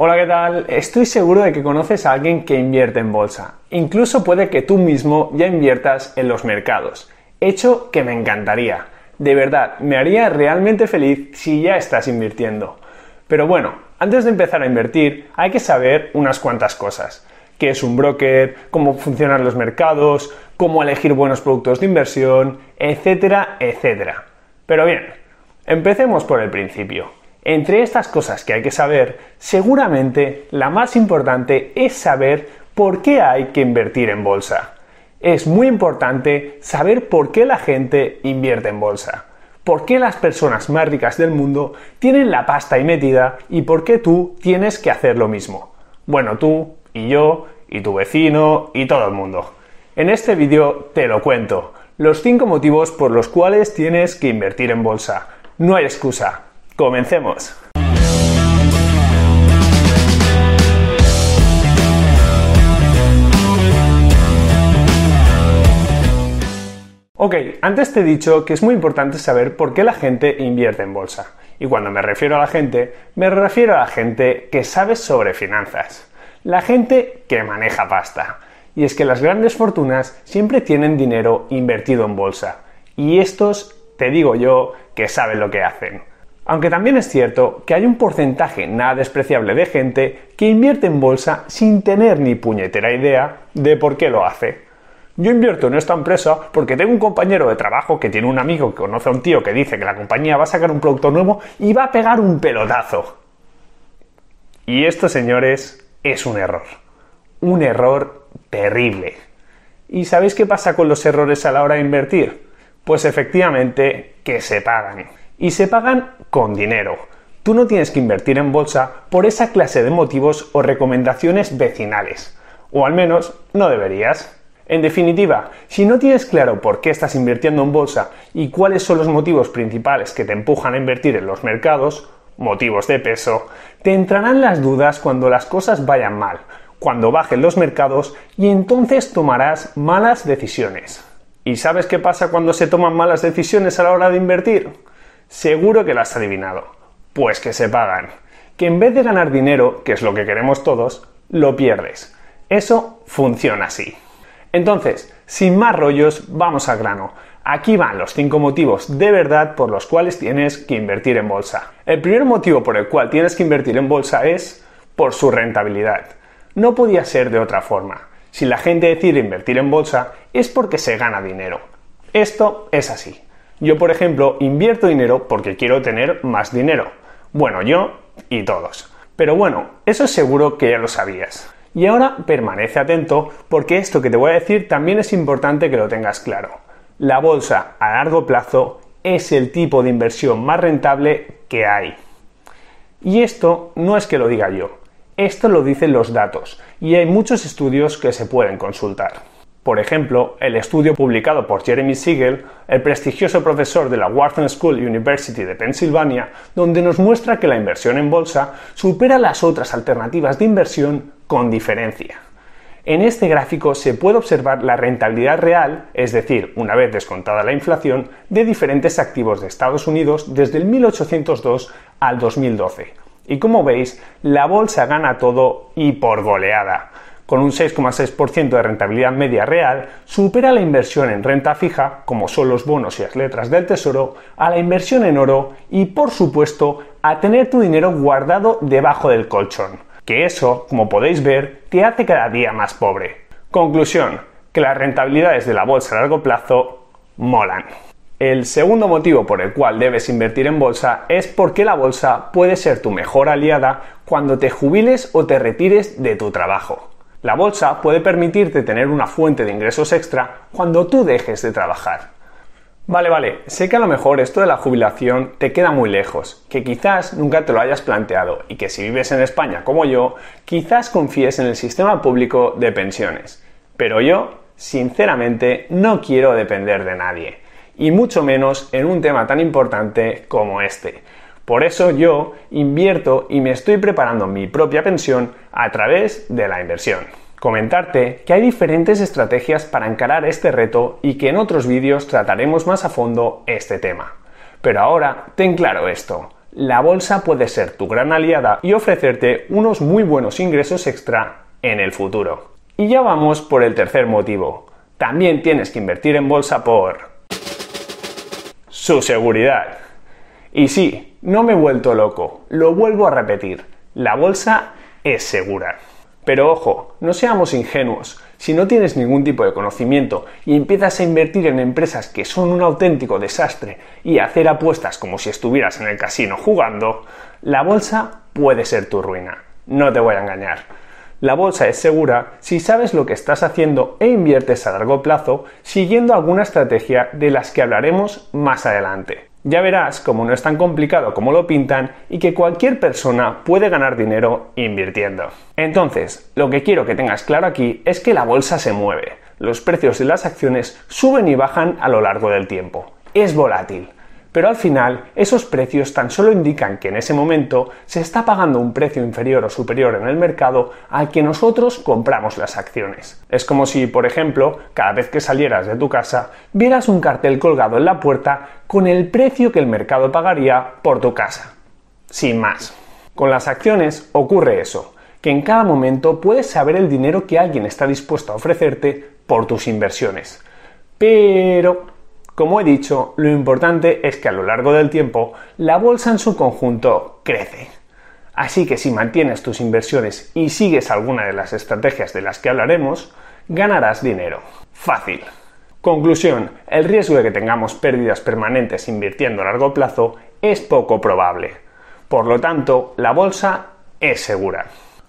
Hola, ¿qué tal? Estoy seguro de que conoces a alguien que invierte en bolsa. Incluso puede que tú mismo ya inviertas en los mercados. Hecho que me encantaría. De verdad, me haría realmente feliz si ya estás invirtiendo. Pero bueno, antes de empezar a invertir hay que saber unas cuantas cosas. ¿Qué es un broker? ¿Cómo funcionan los mercados? ¿Cómo elegir buenos productos de inversión? Etcétera, etcétera. Pero bien, empecemos por el principio. Entre estas cosas que hay que saber, seguramente la más importante es saber por qué hay que invertir en bolsa. Es muy importante saber por qué la gente invierte en bolsa. ¿Por qué las personas más ricas del mundo tienen la pasta ahí metida y por qué tú tienes que hacer lo mismo? Bueno, tú y yo y tu vecino y todo el mundo. En este vídeo te lo cuento. Los 5 motivos por los cuales tienes que invertir en bolsa. No hay excusa. Comencemos. Ok, antes te he dicho que es muy importante saber por qué la gente invierte en bolsa. Y cuando me refiero a la gente, me refiero a la gente que sabe sobre finanzas. La gente que maneja pasta. Y es que las grandes fortunas siempre tienen dinero invertido en bolsa. Y estos, te digo yo, que saben lo que hacen. Aunque también es cierto que hay un porcentaje nada despreciable de gente que invierte en bolsa sin tener ni puñetera idea de por qué lo hace. Yo invierto en esta empresa porque tengo un compañero de trabajo que tiene un amigo que conoce a un tío que dice que la compañía va a sacar un producto nuevo y va a pegar un pelotazo. Y esto, señores, es un error. Un error terrible. ¿Y sabéis qué pasa con los errores a la hora de invertir? Pues efectivamente que se pagan y se pagan con dinero. Tú no tienes que invertir en bolsa por esa clase de motivos o recomendaciones vecinales. O al menos no deberías. En definitiva, si no tienes claro por qué estás invirtiendo en bolsa y cuáles son los motivos principales que te empujan a invertir en los mercados, motivos de peso, te entrarán las dudas cuando las cosas vayan mal, cuando bajen los mercados y entonces tomarás malas decisiones. ¿Y sabes qué pasa cuando se toman malas decisiones a la hora de invertir? Seguro que lo has adivinado. Pues que se pagan. Que en vez de ganar dinero, que es lo que queremos todos, lo pierdes. Eso funciona así. Entonces, sin más rollos, vamos al grano. Aquí van los 5 motivos de verdad por los cuales tienes que invertir en bolsa. El primer motivo por el cual tienes que invertir en bolsa es por su rentabilidad. No podía ser de otra forma. Si la gente decide invertir en bolsa es porque se gana dinero. Esto es así. Yo, por ejemplo, invierto dinero porque quiero tener más dinero. Bueno, yo y todos. Pero bueno, eso seguro que ya lo sabías. Y ahora permanece atento porque esto que te voy a decir también es importante que lo tengas claro. La bolsa a largo plazo es el tipo de inversión más rentable que hay. Y esto no es que lo diga yo, esto lo dicen los datos y hay muchos estudios que se pueden consultar. Por ejemplo, el estudio publicado por Jeremy Siegel, el prestigioso profesor de la Wharton School University de Pensilvania, donde nos muestra que la inversión en bolsa supera las otras alternativas de inversión con diferencia. En este gráfico se puede observar la rentabilidad real, es decir, una vez descontada la inflación, de diferentes activos de Estados Unidos desde el 1802 al 2012. Y como veis, la bolsa gana todo y por goleada con un 6,6% de rentabilidad media real, supera la inversión en renta fija, como son los bonos y las letras del tesoro, a la inversión en oro y, por supuesto, a tener tu dinero guardado debajo del colchón, que eso, como podéis ver, te hace cada día más pobre. Conclusión, que las rentabilidades de la bolsa a largo plazo molan. El segundo motivo por el cual debes invertir en bolsa es porque la bolsa puede ser tu mejor aliada cuando te jubiles o te retires de tu trabajo. La bolsa puede permitirte tener una fuente de ingresos extra cuando tú dejes de trabajar. Vale, vale, sé que a lo mejor esto de la jubilación te queda muy lejos, que quizás nunca te lo hayas planteado y que si vives en España como yo, quizás confíes en el sistema público de pensiones. Pero yo, sinceramente, no quiero depender de nadie, y mucho menos en un tema tan importante como este por eso yo invierto y me estoy preparando mi propia pensión a través de la inversión. Comentarte que hay diferentes estrategias para encarar este reto y que en otros vídeos trataremos más a fondo este tema. Pero ahora ten claro esto, la bolsa puede ser tu gran aliada y ofrecerte unos muy buenos ingresos extra en el futuro. Y ya vamos por el tercer motivo. También tienes que invertir en bolsa por su seguridad. Y sí, no me he vuelto loco, lo vuelvo a repetir, la bolsa es segura. Pero ojo, no seamos ingenuos. Si no tienes ningún tipo de conocimiento y empiezas a invertir en empresas que son un auténtico desastre y hacer apuestas como si estuvieras en el casino jugando, la bolsa puede ser tu ruina. No te voy a engañar. La bolsa es segura si sabes lo que estás haciendo e inviertes a largo plazo siguiendo alguna estrategia de las que hablaremos más adelante. Ya verás cómo no es tan complicado como lo pintan y que cualquier persona puede ganar dinero invirtiendo. Entonces, lo que quiero que tengas claro aquí es que la bolsa se mueve. Los precios de las acciones suben y bajan a lo largo del tiempo. Es volátil pero al final esos precios tan solo indican que en ese momento se está pagando un precio inferior o superior en el mercado al que nosotros compramos las acciones. Es como si, por ejemplo, cada vez que salieras de tu casa, vieras un cartel colgado en la puerta con el precio que el mercado pagaría por tu casa. Sin más. Con las acciones ocurre eso, que en cada momento puedes saber el dinero que alguien está dispuesto a ofrecerte por tus inversiones. Pero como he dicho, lo importante es que a lo largo del tiempo la bolsa en su conjunto crece. Así que si mantienes tus inversiones y sigues alguna de las estrategias de las que hablaremos, ganarás dinero. Fácil. Conclusión, el riesgo de que tengamos pérdidas permanentes invirtiendo a largo plazo es poco probable. Por lo tanto, la bolsa es segura.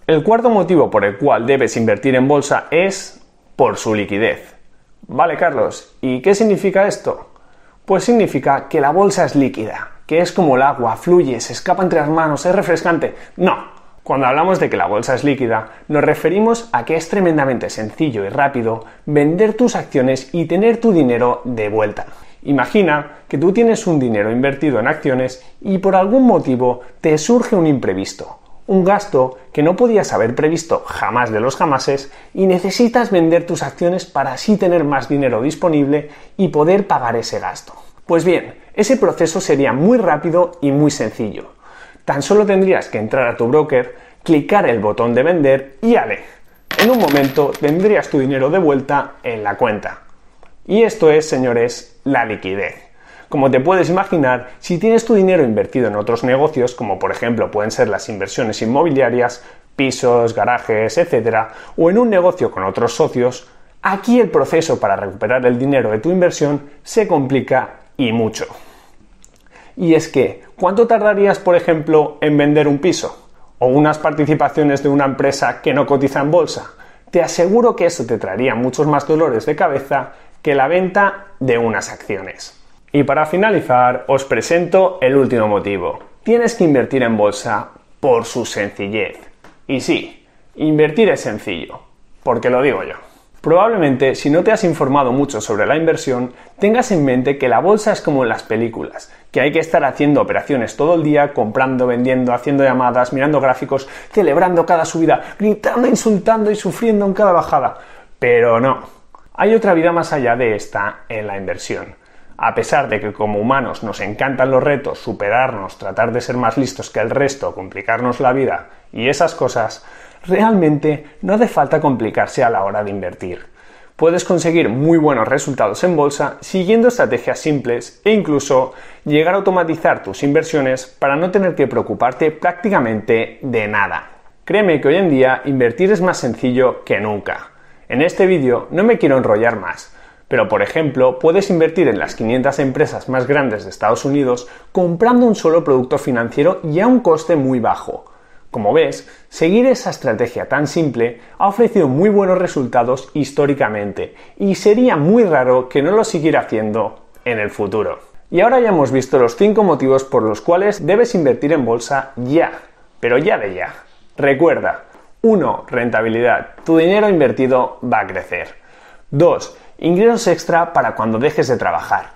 El cuarto motivo por el cual debes invertir en bolsa es por su liquidez. Vale, Carlos, ¿y qué significa esto? Pues significa que la bolsa es líquida, que es como el agua, fluye, se escapa entre las manos, es refrescante. No, cuando hablamos de que la bolsa es líquida, nos referimos a que es tremendamente sencillo y rápido vender tus acciones y tener tu dinero de vuelta. Imagina que tú tienes un dinero invertido en acciones y por algún motivo te surge un imprevisto un gasto que no podías haber previsto jamás de los jamases y necesitas vender tus acciones para así tener más dinero disponible y poder pagar ese gasto. Pues bien, ese proceso sería muy rápido y muy sencillo. Tan solo tendrías que entrar a tu broker, clicar el botón de vender y ale. En un momento tendrías tu dinero de vuelta en la cuenta. Y esto es, señores, la liquidez. Como te puedes imaginar, si tienes tu dinero invertido en otros negocios, como por ejemplo pueden ser las inversiones inmobiliarias, pisos, garajes, etc., o en un negocio con otros socios, aquí el proceso para recuperar el dinero de tu inversión se complica y mucho. Y es que, ¿cuánto tardarías, por ejemplo, en vender un piso? ¿O unas participaciones de una empresa que no cotiza en bolsa? Te aseguro que eso te traería muchos más dolores de cabeza que la venta de unas acciones. Y para finalizar, os presento el último motivo. Tienes que invertir en bolsa por su sencillez. Y sí, invertir es sencillo, porque lo digo yo. Probablemente, si no te has informado mucho sobre la inversión, tengas en mente que la bolsa es como en las películas, que hay que estar haciendo operaciones todo el día, comprando, vendiendo, haciendo llamadas, mirando gráficos, celebrando cada subida, gritando, insultando y sufriendo en cada bajada. Pero no, hay otra vida más allá de esta en la inversión a pesar de que como humanos nos encantan los retos, superarnos, tratar de ser más listos que el resto, complicarnos la vida y esas cosas, realmente no hace falta complicarse a la hora de invertir. Puedes conseguir muy buenos resultados en bolsa siguiendo estrategias simples e incluso llegar a automatizar tus inversiones para no tener que preocuparte prácticamente de nada. Créeme que hoy en día invertir es más sencillo que nunca. En este vídeo no me quiero enrollar más, pero, por ejemplo, puedes invertir en las 500 empresas más grandes de Estados Unidos comprando un solo producto financiero y a un coste muy bajo. Como ves, seguir esa estrategia tan simple ha ofrecido muy buenos resultados históricamente y sería muy raro que no lo siguiera haciendo en el futuro. Y ahora ya hemos visto los 5 motivos por los cuales debes invertir en bolsa ya, pero ya de ya. Recuerda, 1. Rentabilidad. Tu dinero invertido va a crecer. 2. Ingresos extra para cuando dejes de trabajar.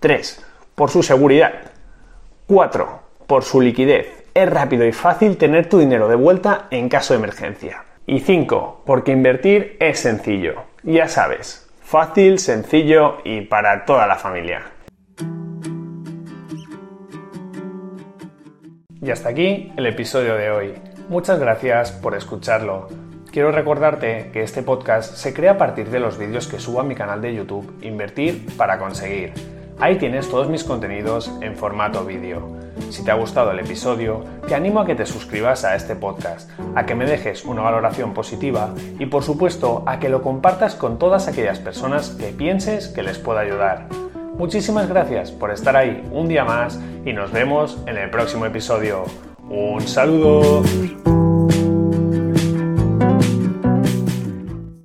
3. Por su seguridad. 4. Por su liquidez. Es rápido y fácil tener tu dinero de vuelta en caso de emergencia. Y 5. Porque invertir es sencillo. Ya sabes, fácil, sencillo y para toda la familia. Y hasta aquí el episodio de hoy. Muchas gracias por escucharlo. Quiero recordarte que este podcast se crea a partir de los vídeos que subo a mi canal de YouTube Invertir para conseguir. Ahí tienes todos mis contenidos en formato vídeo. Si te ha gustado el episodio, te animo a que te suscribas a este podcast, a que me dejes una valoración positiva y por supuesto a que lo compartas con todas aquellas personas que pienses que les pueda ayudar. Muchísimas gracias por estar ahí un día más y nos vemos en el próximo episodio. Un saludo.